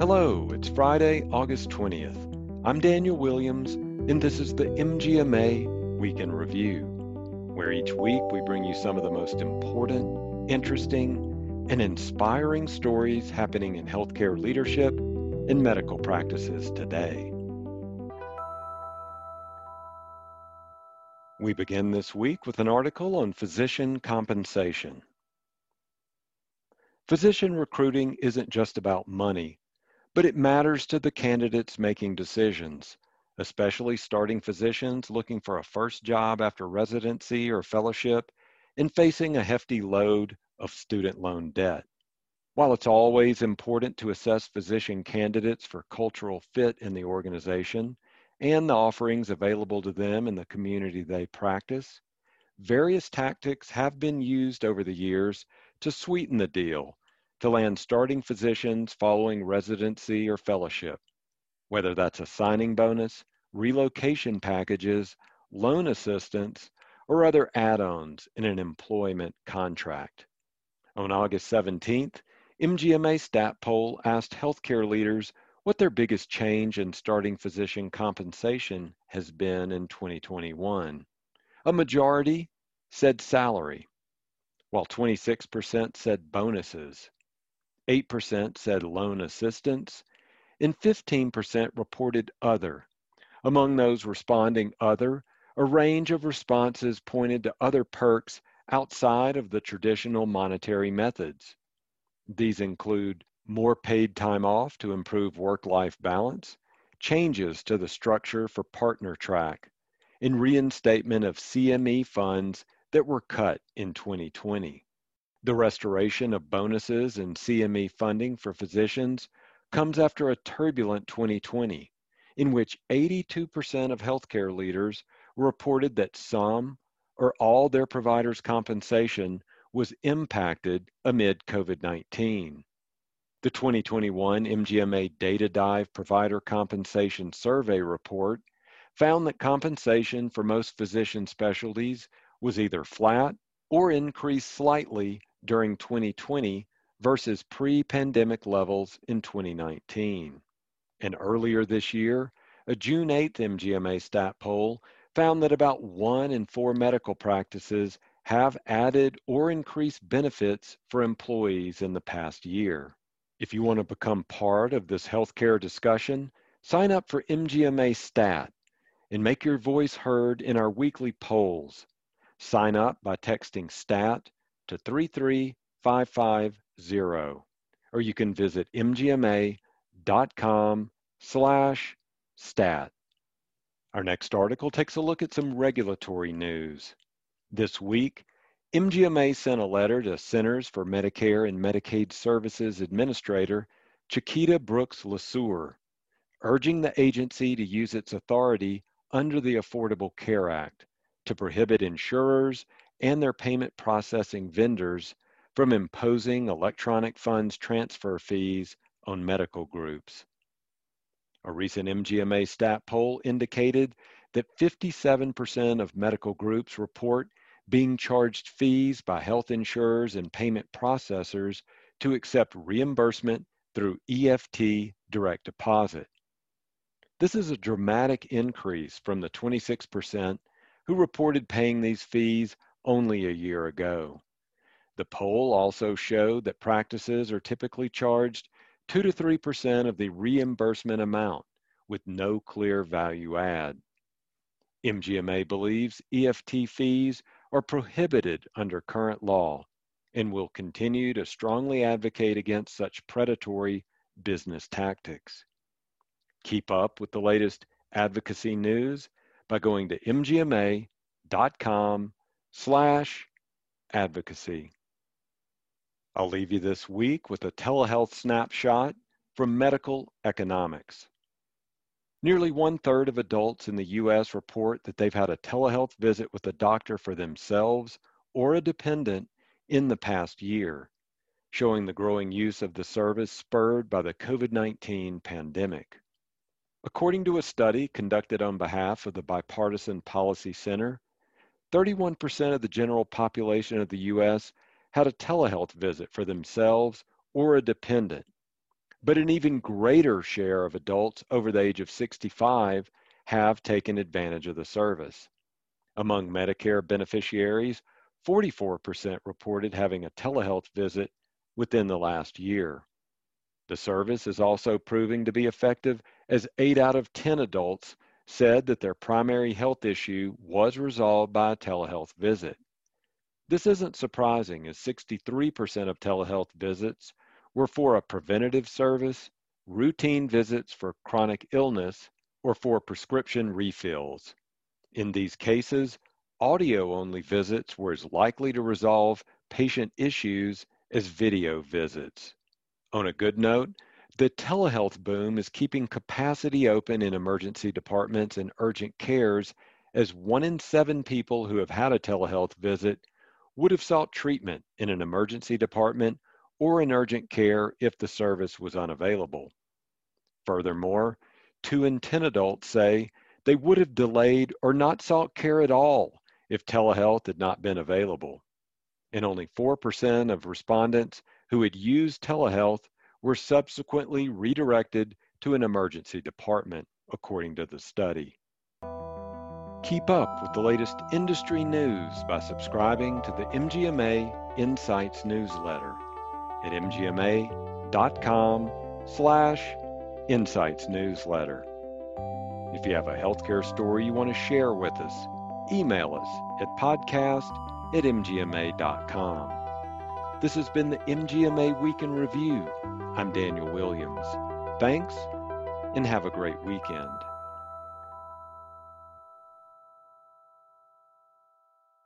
Hello, it's Friday, August 20th. I'm Daniel Williams, and this is the MGMA Week in Review, where each week we bring you some of the most important, interesting, and inspiring stories happening in healthcare leadership and medical practices today. We begin this week with an article on physician compensation. Physician recruiting isn't just about money but it matters to the candidates making decisions, especially starting physicians looking for a first job after residency or fellowship and facing a hefty load of student loan debt. While it's always important to assess physician candidates for cultural fit in the organization and the offerings available to them in the community they practice, various tactics have been used over the years to sweeten the deal to land starting physicians following residency or fellowship, whether that's a signing bonus, relocation packages, loan assistance, or other add-ons in an employment contract. On August 17th, MGMA Stat Poll asked healthcare leaders what their biggest change in starting physician compensation has been in 2021. A majority said salary, while 26% said bonuses. 8% said loan assistance, and 15% reported other. Among those responding other, a range of responses pointed to other perks outside of the traditional monetary methods. These include more paid time off to improve work-life balance, changes to the structure for partner track, and reinstatement of CME funds that were cut in 2020. The restoration of bonuses and CME funding for physicians comes after a turbulent 2020, in which 82% of healthcare leaders reported that some or all their providers' compensation was impacted amid COVID 19. The 2021 MGMA Data Dive Provider Compensation Survey report found that compensation for most physician specialties was either flat or increased slightly during 2020 versus pre-pandemic levels in 2019. And earlier this year, a June 8th MGMA stat poll found that about one in four medical practices have added or increased benefits for employees in the past year. If you want to become part of this healthcare discussion, sign up for MGMA Stat and make your voice heard in our weekly polls. Sign up by texting STAT to 33550, or you can visit mgma.com slash stat. Our next article takes a look at some regulatory news. This week, MGMA sent a letter to Centers for Medicare and Medicaid Services Administrator Chiquita Brooks LaSure, urging the agency to use its authority under the Affordable Care Act to prohibit insurers and their payment processing vendors from imposing electronic funds transfer fees on medical groups. A recent MGMA stat poll indicated that 57% of medical groups report being charged fees by health insurers and payment processors to accept reimbursement through EFT direct deposit. This is a dramatic increase from the 26% who reported paying these fees only a year ago. The poll also showed that practices are typically charged 2 to 3% of the reimbursement amount with no clear value add. MGMA believes EFT fees are prohibited under current law and will continue to strongly advocate against such predatory business tactics. Keep up with the latest advocacy news by going to mgma.com slash advocacy. I'll leave you this week with a telehealth snapshot from Medical Economics. Nearly one third of adults in the U.S. report that they've had a telehealth visit with a doctor for themselves or a dependent in the past year, showing the growing use of the service spurred by the COVID 19 pandemic. According to a study conducted on behalf of the Bipartisan Policy Center, 31% of the general population of the U.S. had a telehealth visit for themselves or a dependent, but an even greater share of adults over the age of 65 have taken advantage of the service. Among Medicare beneficiaries, 44% reported having a telehealth visit within the last year. The service is also proving to be effective as 8 out of 10 adults said that their primary health issue was resolved by a telehealth visit. This isn't surprising as 63% of telehealth visits were for a preventative service, routine visits for chronic illness, or for prescription refills. In these cases, audio-only visits were as likely to resolve patient issues as video visits. On a good note, the telehealth boom is keeping capacity open in emergency departments and urgent cares as one in seven people who have had a telehealth visit would have sought treatment in an emergency department or in urgent care if the service was unavailable. Furthermore, two in 10 adults say they would have delayed or not sought care at all if telehealth had not been available. And only 4% of respondents who had used telehealth were subsequently redirected to an emergency department, according to the study. Keep up with the latest industry news by subscribing to the MGMA Insights newsletter at mgma.com slash insights newsletter. If you have a healthcare story you want to share with us, email us at podcast at mgma.com. This has been the MGMA Week in Review. I'm Daniel Williams. Thanks, and have a great weekend.